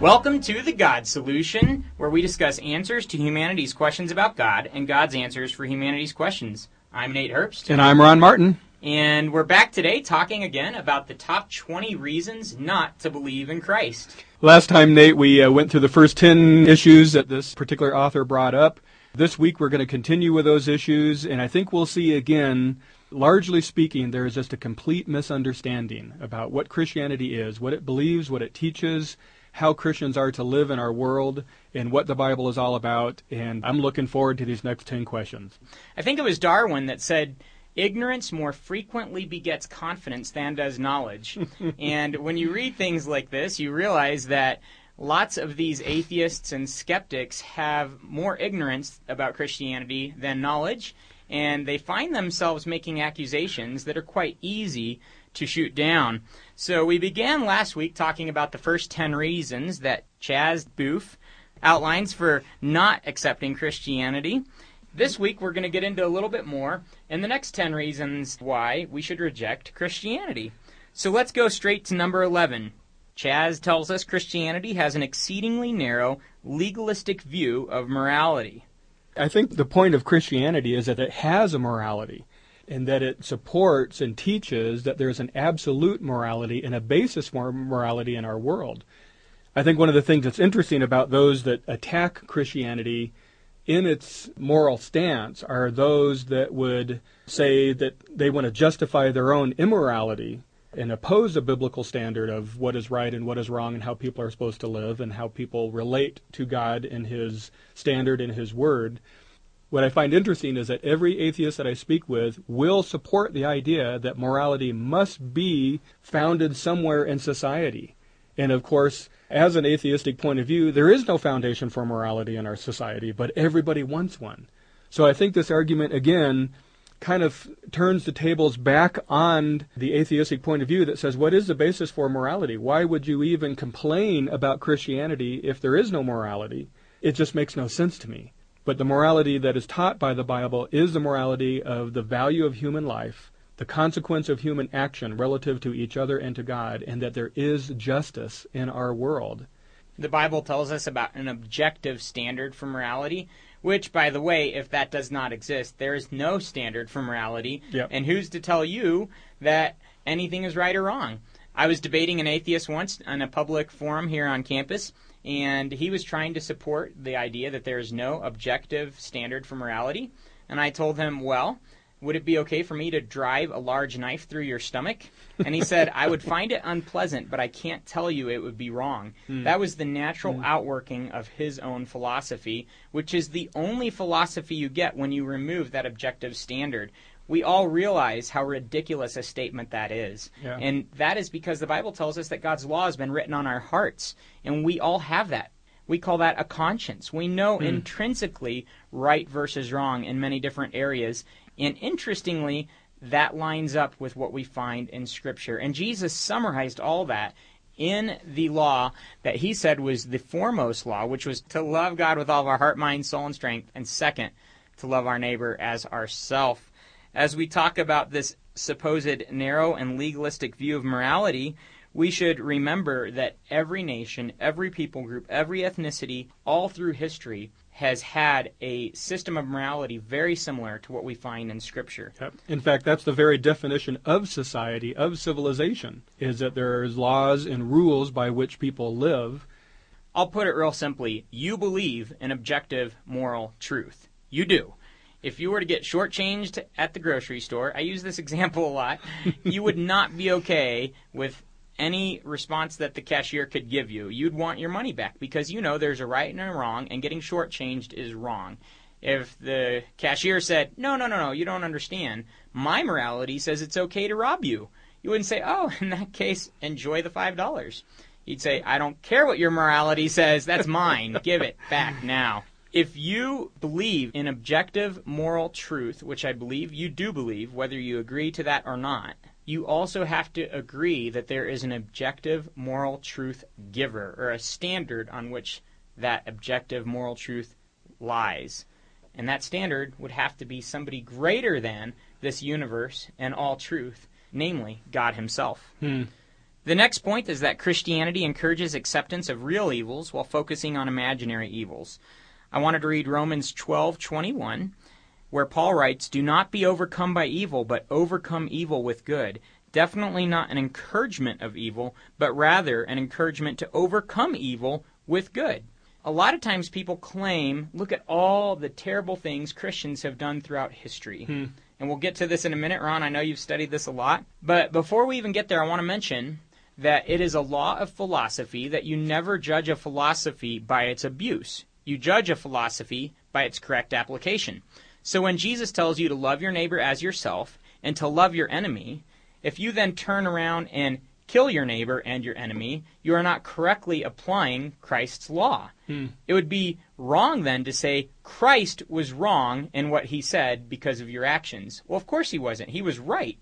Welcome to the God Solution, where we discuss answers to humanity's questions about God and God's answers for humanity's questions. I'm Nate Herbst. And I'm Ron Martin. And we're back today talking again about the top 20 reasons not to believe in Christ. Last time, Nate, we uh, went through the first 10 issues that this particular author brought up. This week, we're going to continue with those issues, and I think we'll see again, largely speaking, there is just a complete misunderstanding about what Christianity is, what it believes, what it teaches, how Christians are to live in our world and what the Bible is all about. And I'm looking forward to these next 10 questions. I think it was Darwin that said, Ignorance more frequently begets confidence than does knowledge. and when you read things like this, you realize that lots of these atheists and skeptics have more ignorance about Christianity than knowledge, and they find themselves making accusations that are quite easy to shoot down. So we began last week talking about the first 10 reasons that Chaz Bufe outlines for not accepting Christianity. This week we're going to get into a little bit more and the next 10 reasons why we should reject Christianity. So let's go straight to number 11. Chaz tells us Christianity has an exceedingly narrow, legalistic view of morality. I think the point of Christianity is that it has a morality and that it supports and teaches that there's an absolute morality and a basis for morality in our world. I think one of the things that's interesting about those that attack Christianity in its moral stance are those that would say that they want to justify their own immorality and oppose a biblical standard of what is right and what is wrong and how people are supposed to live and how people relate to God and His standard and His Word what I find interesting is that every atheist that I speak with will support the idea that morality must be founded somewhere in society. And of course, as an atheistic point of view, there is no foundation for morality in our society, but everybody wants one. So I think this argument, again, kind of turns the tables back on the atheistic point of view that says, what is the basis for morality? Why would you even complain about Christianity if there is no morality? It just makes no sense to me. But the morality that is taught by the Bible is the morality of the value of human life, the consequence of human action relative to each other and to God, and that there is justice in our world. The Bible tells us about an objective standard for morality, which, by the way, if that does not exist, there is no standard for morality. Yep. And who's to tell you that anything is right or wrong? I was debating an atheist once on a public forum here on campus, and he was trying to support the idea that there is no objective standard for morality. And I told him, well, would it be okay for me to drive a large knife through your stomach? And he said, I would find it unpleasant, but I can't tell you it would be wrong. Mm. That was the natural mm. outworking of his own philosophy, which is the only philosophy you get when you remove that objective standard we all realize how ridiculous a statement that is. Yeah. And that is because the Bible tells us that God's law has been written on our hearts, and we all have that. We call that a conscience. We know mm. intrinsically right versus wrong in many different areas. And interestingly, that lines up with what we find in Scripture. And Jesus summarized all that in the law that he said was the foremost law, which was to love God with all of our heart, mind, soul, and strength, and second, to love our neighbor as ourself. As we talk about this supposed narrow and legalistic view of morality, we should remember that every nation, every people group, every ethnicity, all through history, has had a system of morality very similar to what we find in Scripture. Yep. In fact, that's the very definition of society, of civilization, is that there's laws and rules by which people live. I'll put it real simply. You believe in objective moral truth. You do if you were to get shortchanged at the grocery store, I use this example a lot, you would not be okay with any response that the cashier could give you. You'd want your money back because you know there's a right and a wrong, and getting shortchanged is wrong. If the cashier said, No, no, no, no, you don't understand, my morality says it's okay to rob you, you wouldn't say, Oh, in that case, enjoy the $5. You'd say, I don't care what your morality says, that's mine, give it back now if you believe in objective moral truth, which I believe you do believe, whether you agree to that or not, you also have to agree that there is an objective moral truth giver, or a standard on which that objective moral truth lies. And that standard would have to be somebody greater than this universe and all truth, namely God Himself. Hmm. The next point is that Christianity encourages acceptance of real evils while focusing on imaginary evils. I wanted to read Romans 12:21 where Paul writes, "Do not be overcome by evil, but overcome evil with good." Definitely not an encouragement of evil, but rather an encouragement to overcome evil with good. A lot of times people claim, look at all the terrible things Christians have done throughout history. Hmm. And we'll get to this in a minute, Ron. I know you've studied this a lot. But before we even get there, I want to mention that it is a law of philosophy that you never judge a philosophy by its abuse. You judge a philosophy by its correct application. So when Jesus tells you to love your neighbor as yourself and to love your enemy, if you then turn around and kill your neighbor and your enemy, you are not correctly applying Christ's law. Hmm. It would be wrong then to say Christ was wrong in what he said because of your actions. Well, of course he wasn't. He was right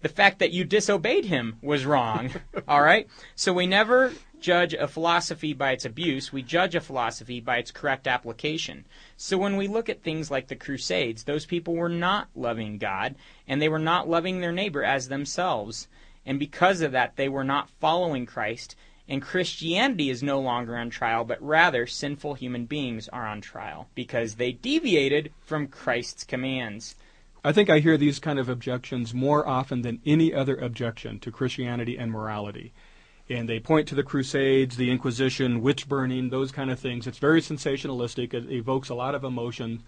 the fact that you disobeyed him was wrong. all right? So we never judge a philosophy by its abuse, we judge a philosophy by its correct application. So when we look at things like the Crusades, those people were not loving God, and they were not loving their neighbor as themselves. And because of that, they were not following Christ, and Christianity is no longer on trial, but rather sinful human beings are on trial because they deviated from Christ's commands. I think I hear these kind of objections more often than any other objection to Christianity and morality. And they point to the Crusades, the Inquisition, witch burning, those kind of things. It's very sensationalistic. It evokes a lot of emotion.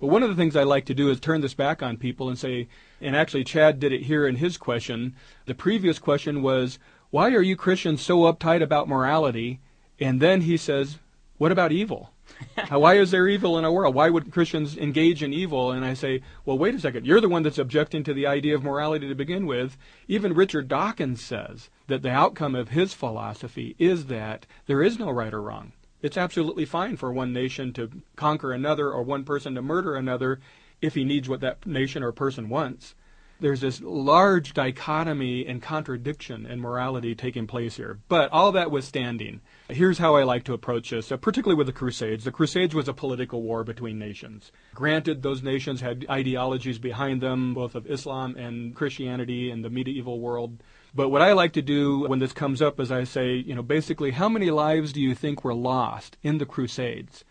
But one of the things I like to do is turn this back on people and say, and actually Chad did it here in his question. The previous question was, why are you Christians so uptight about morality? And then he says, what about evil? Why is there evil in our world? Why would Christians engage in evil? And I say, well, wait a second. You're the one that's objecting to the idea of morality to begin with. Even Richard Dawkins says that the outcome of his philosophy is that there is no right or wrong. It's absolutely fine for one nation to conquer another or one person to murder another if he needs what that nation or person wants there's this large dichotomy and contradiction in morality taking place here. But all that withstanding, here's how I like to approach this, uh, particularly with the Crusades. The Crusades was a political war between nations. Granted, those nations had ideologies behind them, both of Islam and Christianity and the medieval world. But what I like to do when this comes up is I say, you know, basically, how many lives do you think were lost in the Crusades?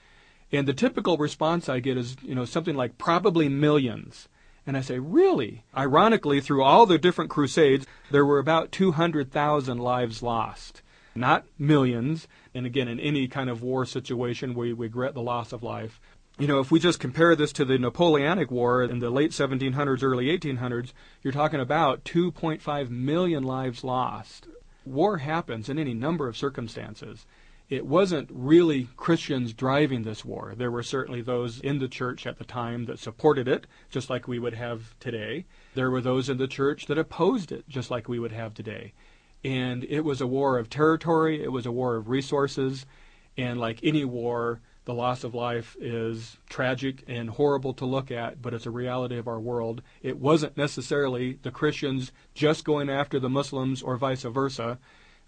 And the typical response I get is, you know, something like probably millions. And I say, really? Ironically, through all the different crusades, there were about 200,000 lives lost. Not millions. And again, in any kind of war situation, we regret the loss of life. You know, if we just compare this to the Napoleonic War in the late 1700s, early 1800s, you're talking about 2.5 million lives lost. War happens in any number of circumstances it wasn't really Christians driving this war. There were certainly those in the church at the time that supported it, just like we would have today. There were those in the church that opposed it, just like we would have today. And it was a war of territory, it was a war of resources, and like any war, the loss of life is tragic and horrible to look at, but it's a reality of our world. It wasn't necessarily the Christians just going after the Muslims or vice versa.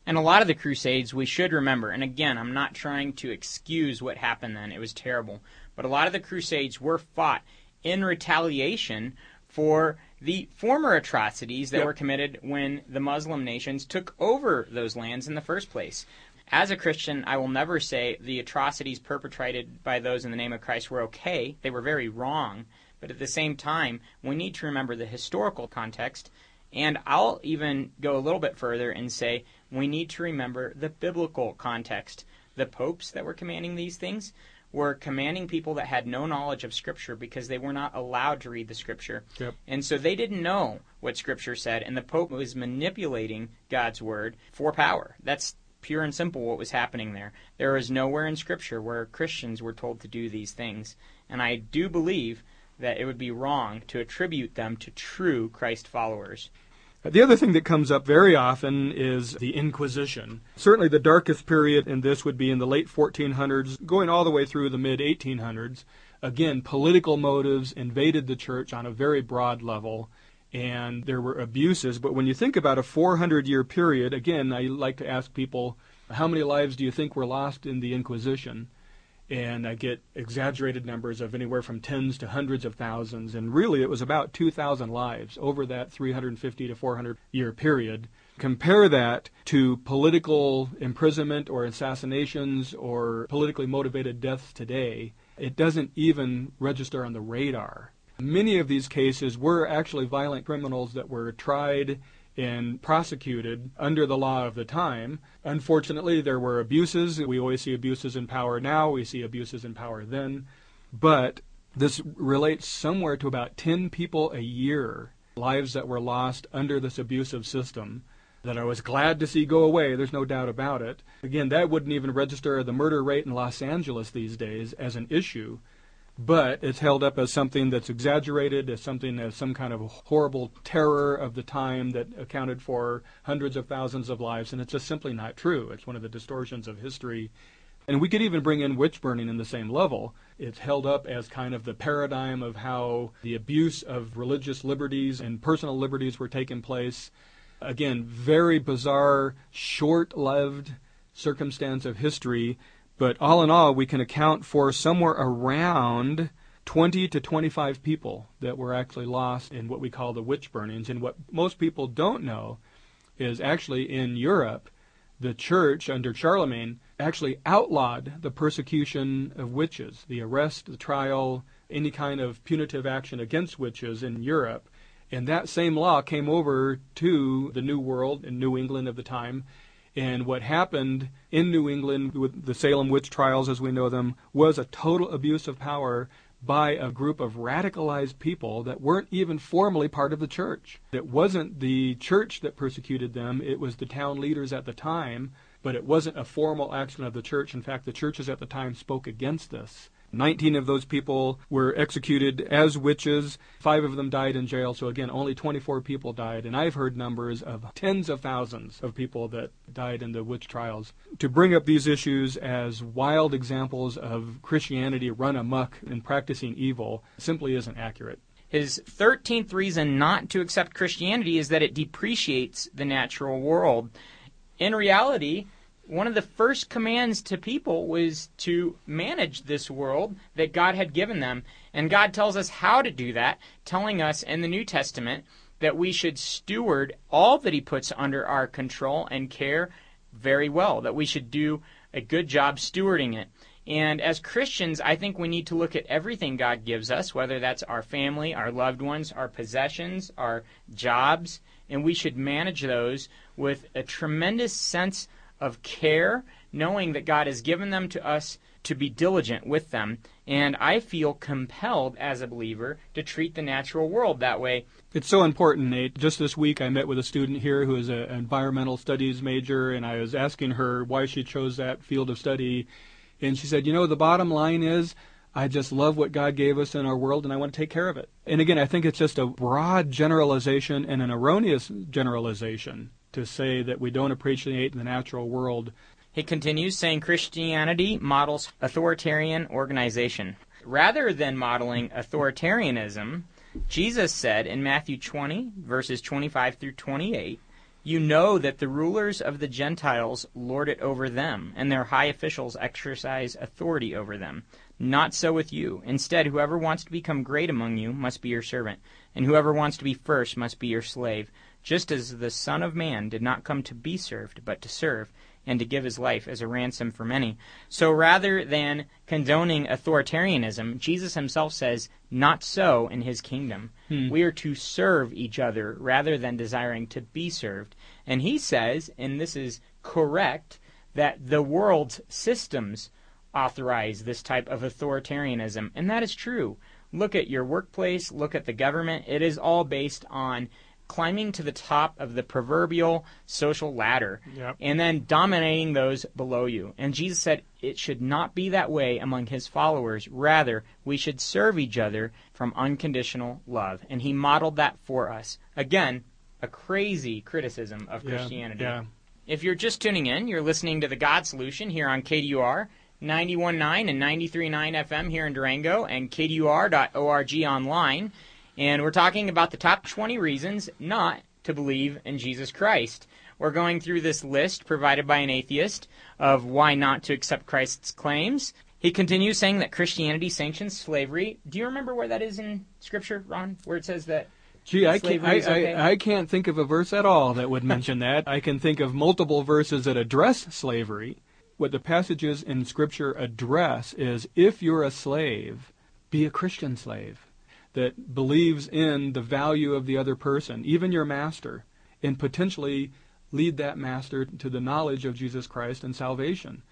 And a lot of the Crusades, we should remember, and again, I'm not trying to excuse what happened then, it was terrible, but a lot of the Crusades were fought in retaliation for the former atrocities that yep. were committed when the Muslim nations took over those lands in the first place. As a Christian, I will never say the atrocities perpetrated by those in the name of Christ were okay. They were very wrong. But at the same time, we need to remember the historical context. And I'll even go a little bit further and say we need to remember the biblical context. The popes that were commanding these things were commanding people that had no knowledge of Scripture because they were not allowed to read the Scripture. Yep. And so they didn't know what Scripture said, and the Pope was manipulating God's Word for power. That's pure and simple what was happening there. There is nowhere in Scripture where Christians were told to do these things. And I do believe that it would be wrong to attribute them to true Christ followers. The other thing that comes up very often is the Inquisition. Certainly, the darkest period in this would be in the late 1400s, going all the way through the mid 1800s. Again, political motives invaded the church on a very broad level, and there were abuses. But when you think about a 400 year period, again, I like to ask people, how many lives do you think were lost in the Inquisition? And I get exaggerated numbers of anywhere from tens to hundreds of thousands. And really, it was about 2,000 lives over that 350 to 400 year period. Compare that to political imprisonment or assassinations or politically motivated deaths today. It doesn't even register on the radar. Many of these cases were actually violent criminals that were tried and prosecuted under the law of the time. Unfortunately, there were abuses. We always see abuses in power now, we see abuses in power then. But this relates somewhere to about 10 people a year, lives that were lost under this abusive system that I was glad to see go away. There's no doubt about it. Again, that wouldn't even register the murder rate in Los Angeles these days as an issue, but it's held up as something that's exaggerated, as something as some kind of horrible terror of the time that accounted for hundreds of thousands of lives, and it's just simply not true. It's one of the distortions of history. And we could even bring in witch burning in the same level. It's held up as kind of the paradigm of how the abuse of religious liberties and personal liberties were taking place Again, very bizarre, short lived circumstance of history, but all in all, we can account for somewhere around 20 to 25 people that were actually lost in what we call the witch burnings. And what most people don't know is actually in Europe, the church under Charlemagne actually outlawed the persecution of witches, the arrest, the trial, any kind of punitive action against witches in Europe. And that same law came over to the New World in New England of the time. And what happened in New England with the Salem witch trials, as we know them, was a total abuse of power by a group of radicalized people that weren't even formally part of the church. It wasn't the church that persecuted them, it was the town leaders at the time, but it wasn't a formal action of the church. In fact, the churches at the time spoke against this. 19 of those people were executed as witches. Five of them died in jail. So, again, only 24 people died. And I've heard numbers of tens of thousands of people that died in the witch trials. To bring up these issues as wild examples of Christianity run amuck and practicing evil simply isn't accurate. His 13th reason not to accept Christianity is that it depreciates the natural world. In reality, one of the first commands to people was to manage this world that God had given them. And God tells us how to do that, telling us in the New Testament that we should steward all that He puts under our control and care very well, that we should do a good job stewarding it. And as Christians, I think we need to look at everything God gives us, whether that's our family, our loved ones, our possessions, our jobs, and we should manage those with a tremendous sense of care, knowing that God has given them to us to be diligent with them. And I feel compelled as a believer to treat the natural world that way. It's so important, Nate. Just this week, I met with a student here who is an environmental studies major, and I was asking her why she chose that field of study. And she said, You know, the bottom line is, I just love what God gave us in our world and I want to take care of it. And again, I think it's just a broad generalization and an erroneous generalization to say that we don't appreciate the natural world. He continues saying Christianity models authoritarian organization. Rather than modeling authoritarianism, Jesus said in Matthew 20, verses 25 through 28, You know that the rulers of the Gentiles lord it over them, and their high officials exercise authority over them. Not so with you. Instead, whoever wants to become great among you must be your servant, and whoever wants to be first must be your slave just as the Son of Man did not come to be served, but to serve, and to give his life as a ransom for many. So rather than condoning authoritarianism, Jesus himself says, Not so in his kingdom. Hmm. We are to serve each other rather than desiring to be served. And he says, and this is correct, that the world's systems authorize this type of authoritarianism. And that is true. Look at your workplace, look at the government. It is all based on climbing to the top of the proverbial social ladder yep. and then dominating those below you. And Jesus said it should not be that way among his followers. Rather, we should serve each other from unconditional love. And he modeled that for us. Again, a crazy criticism of yeah, Christianity. Yeah. If you're just tuning in, you're listening to The God Solution here on KDUR. 91.9 and 93.9 FM here in Durango and KDUR.org online. And we're talking about the top 20 reasons not to believe in Jesus Christ. We're going through this list provided by an atheist of why not to accept Christ's claims. He continues saying that Christianity sanctions slavery. Do you remember where that is in Scripture, Ron? Where it says that Gee, I can't, I, okay? I, I can't think of a verse at all that would mention that. I can think of multiple verses that address slavery. What the passages in Scripture address is if you're a slave, be a Christian slave that believes in the value of the other person, even your master, and potentially lead that master to the knowledge of Jesus Christ and salvation.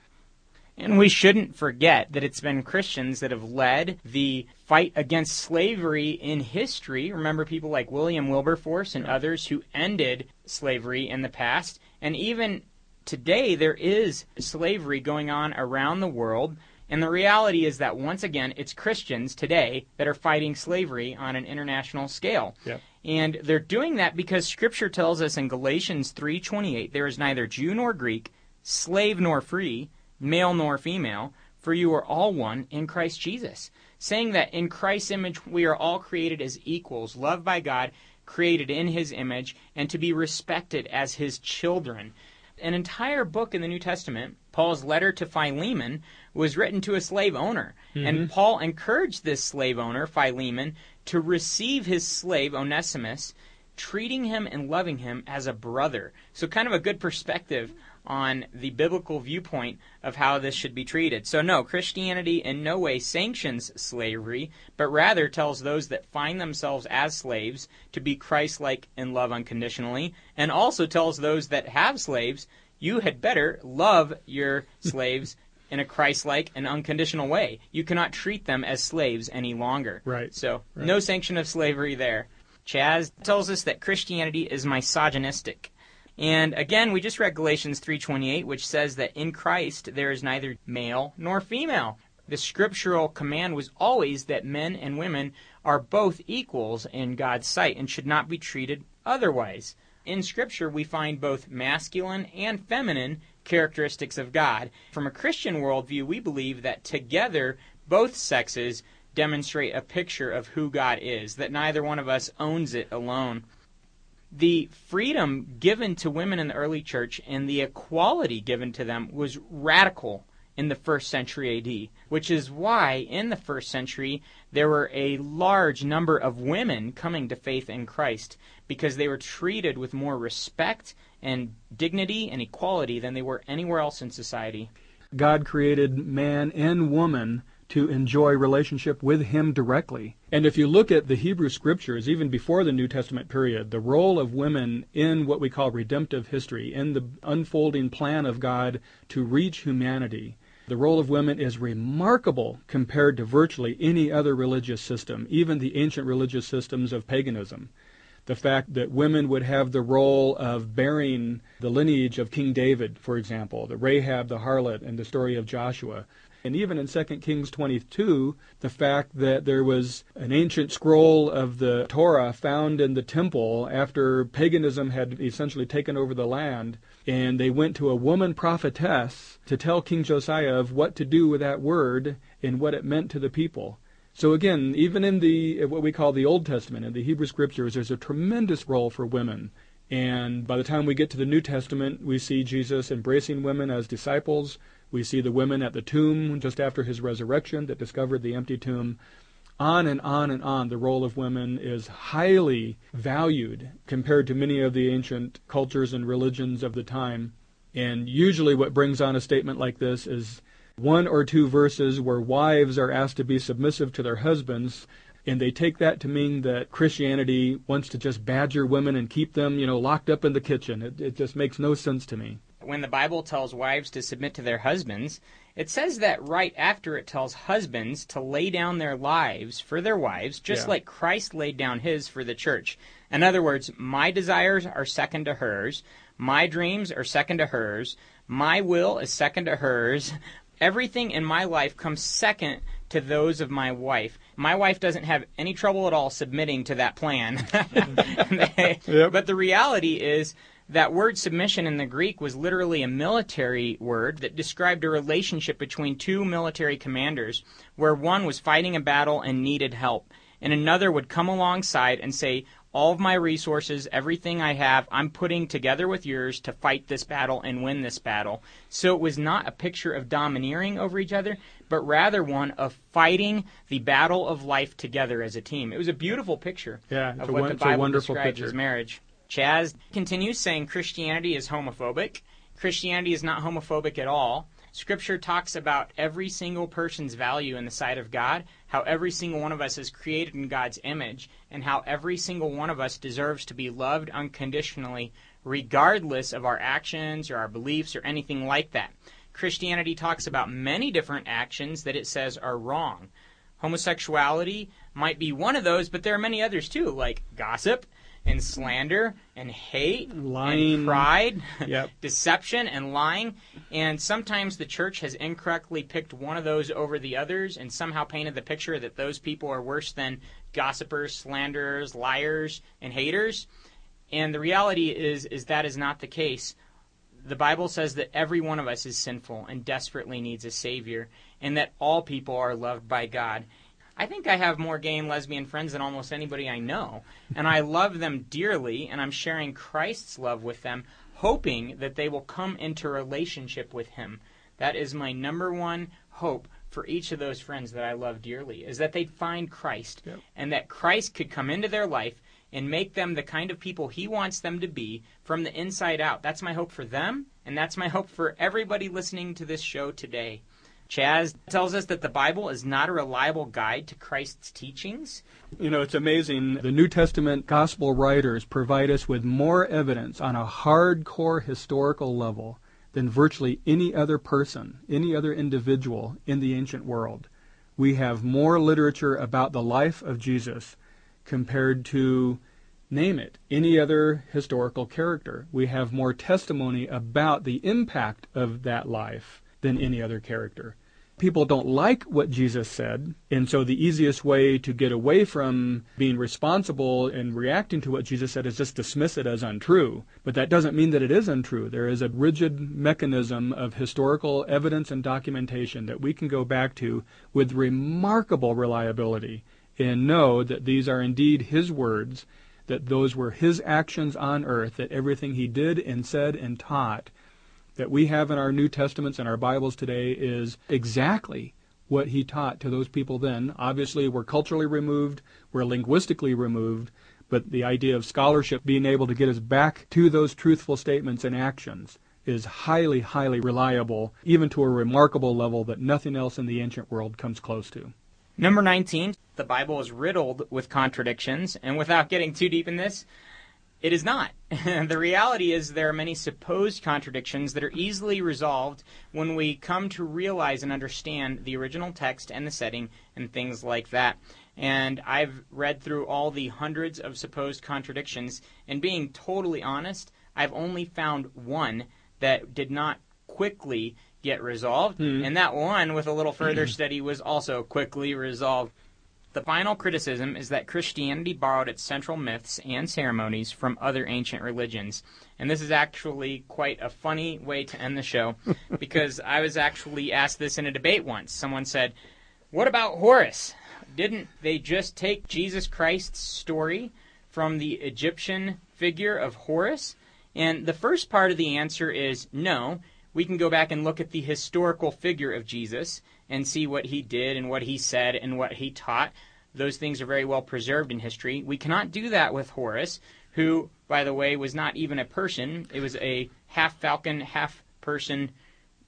And we shouldn't forget that it's been Christians that have led the fight against slavery in history. Remember people like William Wilberforce and others who ended slavery in the past. And even today, there is slavery going on around the world. And the reality is that once again, it's Christians today that are fighting slavery on an international scale. Yep. And they're doing that because scripture tells us in Galatians 3:28 there is neither Jew nor Greek, slave nor free, male nor female, for you are all one in Christ Jesus. Saying that in Christ's image we are all created as equals, loved by God, created in his image, and to be respected as his children. An entire book in the New Testament, Paul's letter to Philemon, was written to a slave owner. And mm-hmm. Paul encouraged this slave owner, Philemon, to receive his slave, Onesimus, treating him and loving him as a brother. So, kind of a good perspective on the biblical viewpoint of how this should be treated. So, no, Christianity in no way sanctions slavery, but rather tells those that find themselves as slaves to be Christ like and love unconditionally, and also tells those that have slaves, you had better love your slaves. In a Christ-like and unconditional way, you cannot treat them as slaves any longer. Right. So, Right. no sanction of slavery there. Chaz tells us that Christianity is misogynistic. And again, we just read Galatians 3:28 which says that in Christ there is neither male nor female. The scriptural command was always that men and women are both equals in God's sight and should not be treated otherwise. In scripture we find both masculine and feminine characteristics of God. From a Christian worldview, we believe that together both sexes demonstrate a picture of who God is, that neither one of us owns it alone. The freedom given to women in the early church and the equality given to them was radical in the first century AD, which is why in the first century there were a large number of women coming to faith in Christ because they were treated with more respect and dignity and equality than they were anywhere else in society. God created man and woman to enjoy relationship with him directly. And if you look at the Hebrew scriptures, even before the New Testament period, the role of women in what we call redemptive history, in the unfolding plan of God to reach humanity, the role of women is remarkable compared to virtually any other religious system, even the ancient religious systems of paganism the fact that women would have the role of bearing the lineage of King David, for example, the Rahab the harlot and the story of Joshua. And even in 2 Kings 22, the fact that there was an ancient scroll of the Torah found in the temple after paganism had essentially taken over the land, and they went to a woman prophetess to tell King Josiah of what to do with that word and what it meant to the people. So again, even in the uh, what we call the Old Testament in the Hebrew Scriptures, there's a tremendous role for women. And by the time we get to the New Testament, we see Jesus embracing women as disciples. We see the women at the tomb just after his resurrection that discovered the empty tomb. On and on and on, the role of women is highly valued compared to many of the ancient cultures and religions of the time. And usually, what brings on a statement like this is one or two verses where wives are asked to be submissive to their husbands, and they take that to mean that Christianity wants to just badger women and keep them, you know, locked up in the kitchen. It, it just makes no sense to me. When the Bible tells wives to submit to their husbands, it says that right after it tells husbands to lay down their lives for their wives, just Yeah. like Christ laid down his for the church. In other words, my desires are second to hers, my dreams are second to hers, my will is second to hers. Everything in my life comes second to those of my wife. My wife doesn't have any trouble at all submitting to that plan. Yep. But the reality is that word submission in the Greek was literally a military word that described a relationship between two military commanders where one was fighting a battle and needed help, and another would come alongside and say, all of my resources, everything I have, I'm putting together with yours to fight this battle and win this battle. So it was not a picture of domineering over each other, but rather one of fighting the battle of life together as a team. It was a beautiful picture Yeah, of what won- the Bible wonderful describes picture. as marriage. Chaz continues saying Christianity is homophobic. Christianity is not homophobic at all. Scripture talks about every single person's value in the sight of God, how every single one of us is created in God's image, and how every single one of us deserves to be loved unconditionally, regardless of our actions or our beliefs or anything like that. Christianity talks about many different actions that it says are wrong. Homosexuality might be one of those, but there are many others too, like gossip and slander and hate Lying. and pride, Yep. deception and lying. And sometimes the church has incorrectly picked one of those over the others and somehow painted the picture that those people are worse than gossipers, slanderers, liars, and haters. And the reality is is that is not the case. The Bible says that every one of us is sinful and desperately needs a savior and that all people are loved by God. I think I have more gay and lesbian friends than almost anybody I know, and I love them dearly, and I'm sharing Christ's love with them, hoping that they will come into relationship with Him. That is my number one hope for each of those friends that I love dearly, is that they'd find Christ, Yep. and that Christ could come into their life and make them the kind of people He wants them to be from the inside out. That's my hope for them, and that's my hope for everybody listening to this show today. Chaz tells us that the Bible is not a reliable guide to Christ's teachings. You know, it's amazing. The New Testament gospel writers provide us with more evidence on a hardcore historical level than virtually any other person, any other individual in the ancient world. We have more literature about the life of Jesus compared to, name it, any other historical character. We have more testimony about the impact of that life than any other character people don't like what Jesus said, and so the easiest way to get away from being responsible and reacting to what Jesus said is just dismiss it as untrue. But that doesn't mean that it is untrue. There is a rigid mechanism of historical evidence and documentation that we can go back to with remarkable reliability and know that these are indeed his words, that those were his actions on earth, that everything he did and said and taught that we have in our New Testaments and our Bibles today is exactly what he taught to those people then. Obviously, we're culturally removed, we're linguistically removed, but the idea of scholarship being able to get us back to those truthful statements and actions is highly, highly reliable, even to a remarkable level that nothing else in the ancient world comes close to. Number 19, the Bible is riddled with contradictions, and without getting too deep in this, it is not. the reality is there are many supposed contradictions that are easily resolved when we come to realize and understand the original text and the setting and things like that. And I've read through all the hundreds of supposed contradictions, and being totally honest, I've only found one that did not quickly get resolved, hmm. and that one, with a little further study, was also quickly resolved. The final criticism is that Christianity borrowed its central myths and ceremonies from other ancient religions. And this is actually quite a funny way to end the show because I was actually asked this in a debate once. Someone said, What about Horus? Didn't they just take Jesus Christ's story from the Egyptian figure of Horus? And the first part of the answer is no. We can go back and look at the historical figure of Jesus and see what he did and what he said and what he taught. Those things are very well preserved in history. We cannot do that with Horus, who, by the way, was not even a person. It was a half falcon, half person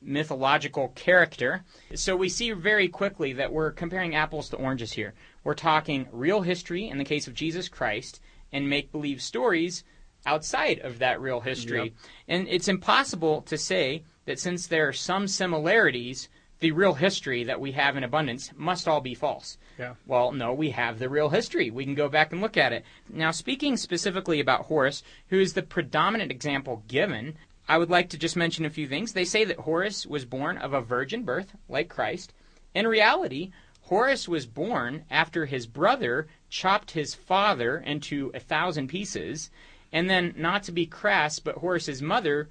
mythological character. So we see very quickly that we're comparing apples to oranges here. We're talking real history in the case of Jesus Christ and make believe stories outside of that real history. Yep. And it's impossible to say that since there are some similarities, the real history that we have in abundance must all be false. Yeah. Well, no, we have the real history. We can go back and look at it. Now, speaking specifically about Horus, who is the predominant example given, I would like to just mention a few things. They say that Horus was born of a virgin birth, like Christ. In reality, Horus was born after his brother chopped his father into a thousand pieces, and then, not to be crass, but Horus's mother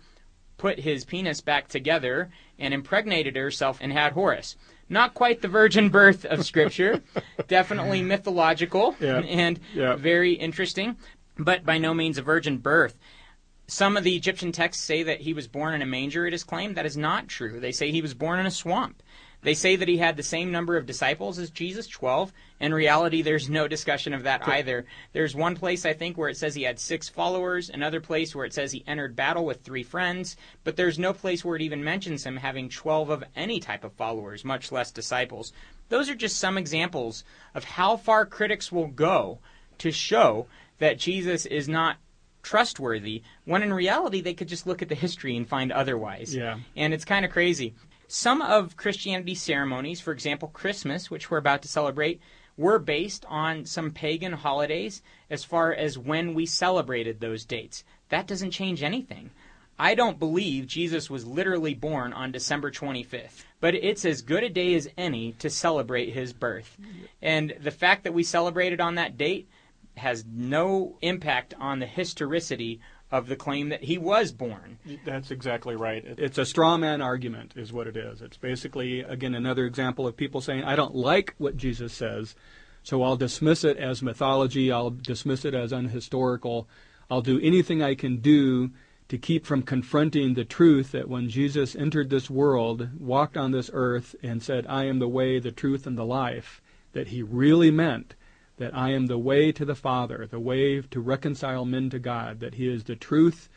put his penis back together and impregnated herself and had Horus. Not quite the virgin birth of Scripture, definitely mythological Yeah. and Yeah. very interesting. but by no means a virgin birth. Some of the Egyptian texts say that he was born in a manger, it is claimed. That is not true. They say he was born in a swamp. They say that he had the same number of disciples as Jesus, 12. In reality, there's no discussion of that either. There's one place, I think, where it says he had six followers, another place where it says he entered battle with three friends, but there's no place where it even mentions him having 12 of any type of followers, much less disciples. Those are just some examples of how far critics will go to show that Jesus is not trustworthy, when in reality they could just look at the history and find otherwise. Yeah. And it's kind of crazy. Some of Christianity's ceremonies, for example, Christmas, which we're about to celebrate, were based on some pagan holidays as far as when we celebrated those dates. That doesn't change anything. I don't believe Jesus was literally born on December 25th, but it's as good a day as any to celebrate his birth. And the fact that we celebrated on that date has no impact on the historicity of the claim that he was born. That's exactly right. It's a straw man argument, is what it is. It's basically, again, another example of people saying, I don't like what Jesus says, so I'll dismiss it as mythology, I'll dismiss it as unhistorical, I'll do anything I can do to keep from confronting the truth that when Jesus entered this world, walked on this earth, and said, I am the way, the truth, and the life, that he really meant that I am the way to the Father, the way to reconcile men to God, that He is the truth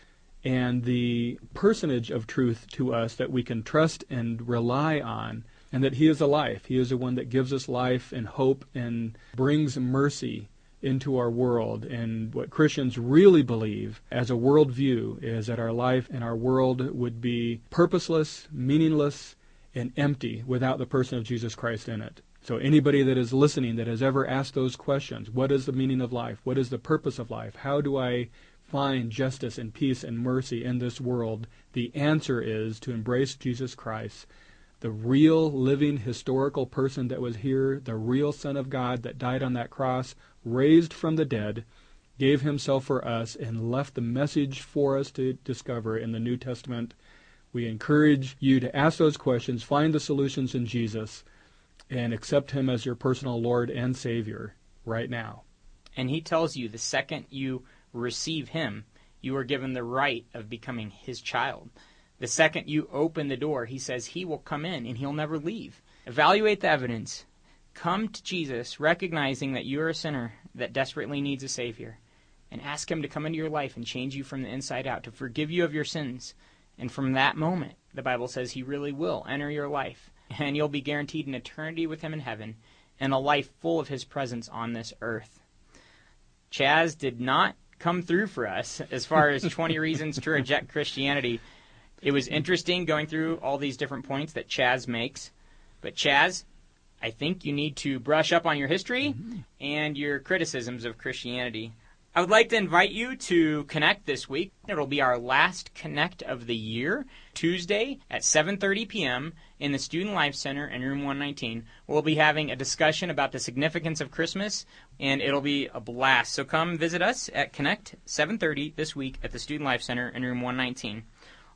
and the personage of truth to us that we can trust and rely on, and that He is a life. He is the one that gives us life and hope and brings mercy into our world. And what Christians really believe as a worldview is that our life and our world would be purposeless, meaningless, and empty without the person of Jesus Christ in it. So, anybody that is listening that has ever asked those questions what is the meaning of life? What is the purpose of life? How do I find justice and peace and mercy in this world? The answer is to embrace Jesus Christ, the real, living, historical person that was here, the real Son of God that died on that cross, raised from the dead, gave himself for us, and left the message for us to discover in the New Testament. We encourage you to ask those questions, find the solutions in Jesus and accept Him as your personal Lord and Savior right now. And He tells you the second you receive Him, you are given the right of becoming His child. The second you open the door, He says He will come in and He'll never leave. Evaluate the evidence. Come to Jesus, recognizing that you are a sinner that desperately needs a Savior, and ask Him to come into your life and change you from the inside out, to forgive you of your sins. And from that moment, the Bible says He really will enter your life and you'll be guaranteed an eternity with him in heaven and a life full of his presence on this earth. Chaz did not come through for us as far as 20 reasons to reject Christianity. It was interesting going through all these different points that Chaz makes. But Chaz, I think you need to brush up on your history mm-hmm. and your criticisms of Christianity. I would like to invite you to connect this week. It'll be our last connect of the year, Tuesday at 7:30 p.m. in the Student Life Center in room 119. We'll be having a discussion about the significance of Christmas and it'll be a blast. So come visit us at Connect 7:30 this week at the Student Life Center in room 119.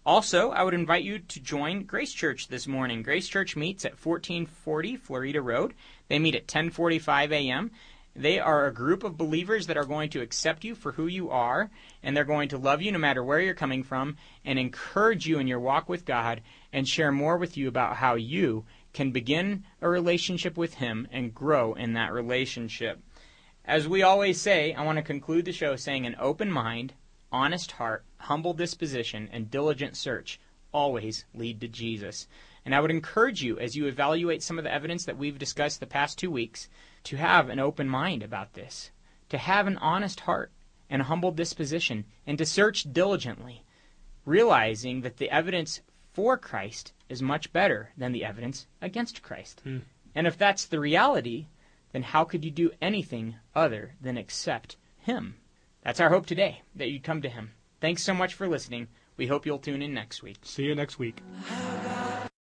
Also, I would invite you to join Grace Church this morning. Grace Church meets at 1440 Florida Road. They meet at 10:45 a.m. They are a group of believers that are going to accept you for who you are, and they're going to love you no matter where you're coming from, and encourage you in your walk with God, and share more with you about how you can begin a relationship with Him and grow in that relationship. As we always say, I want to conclude the show saying an open mind, honest heart, humble disposition, and diligent search always lead to Jesus. And I would encourage you, as you evaluate some of the evidence that we've discussed the past two weeks, to have an open mind about this, to have an honest heart and a humble disposition, and to search diligently, realizing that the evidence for Christ is much better than the evidence against Christ. Hmm. And if that's the reality, then how could you do anything other than accept Him? That's our hope today, that you'd come to Him. Thanks so much for listening. We hope you'll tune in next week. See you next week.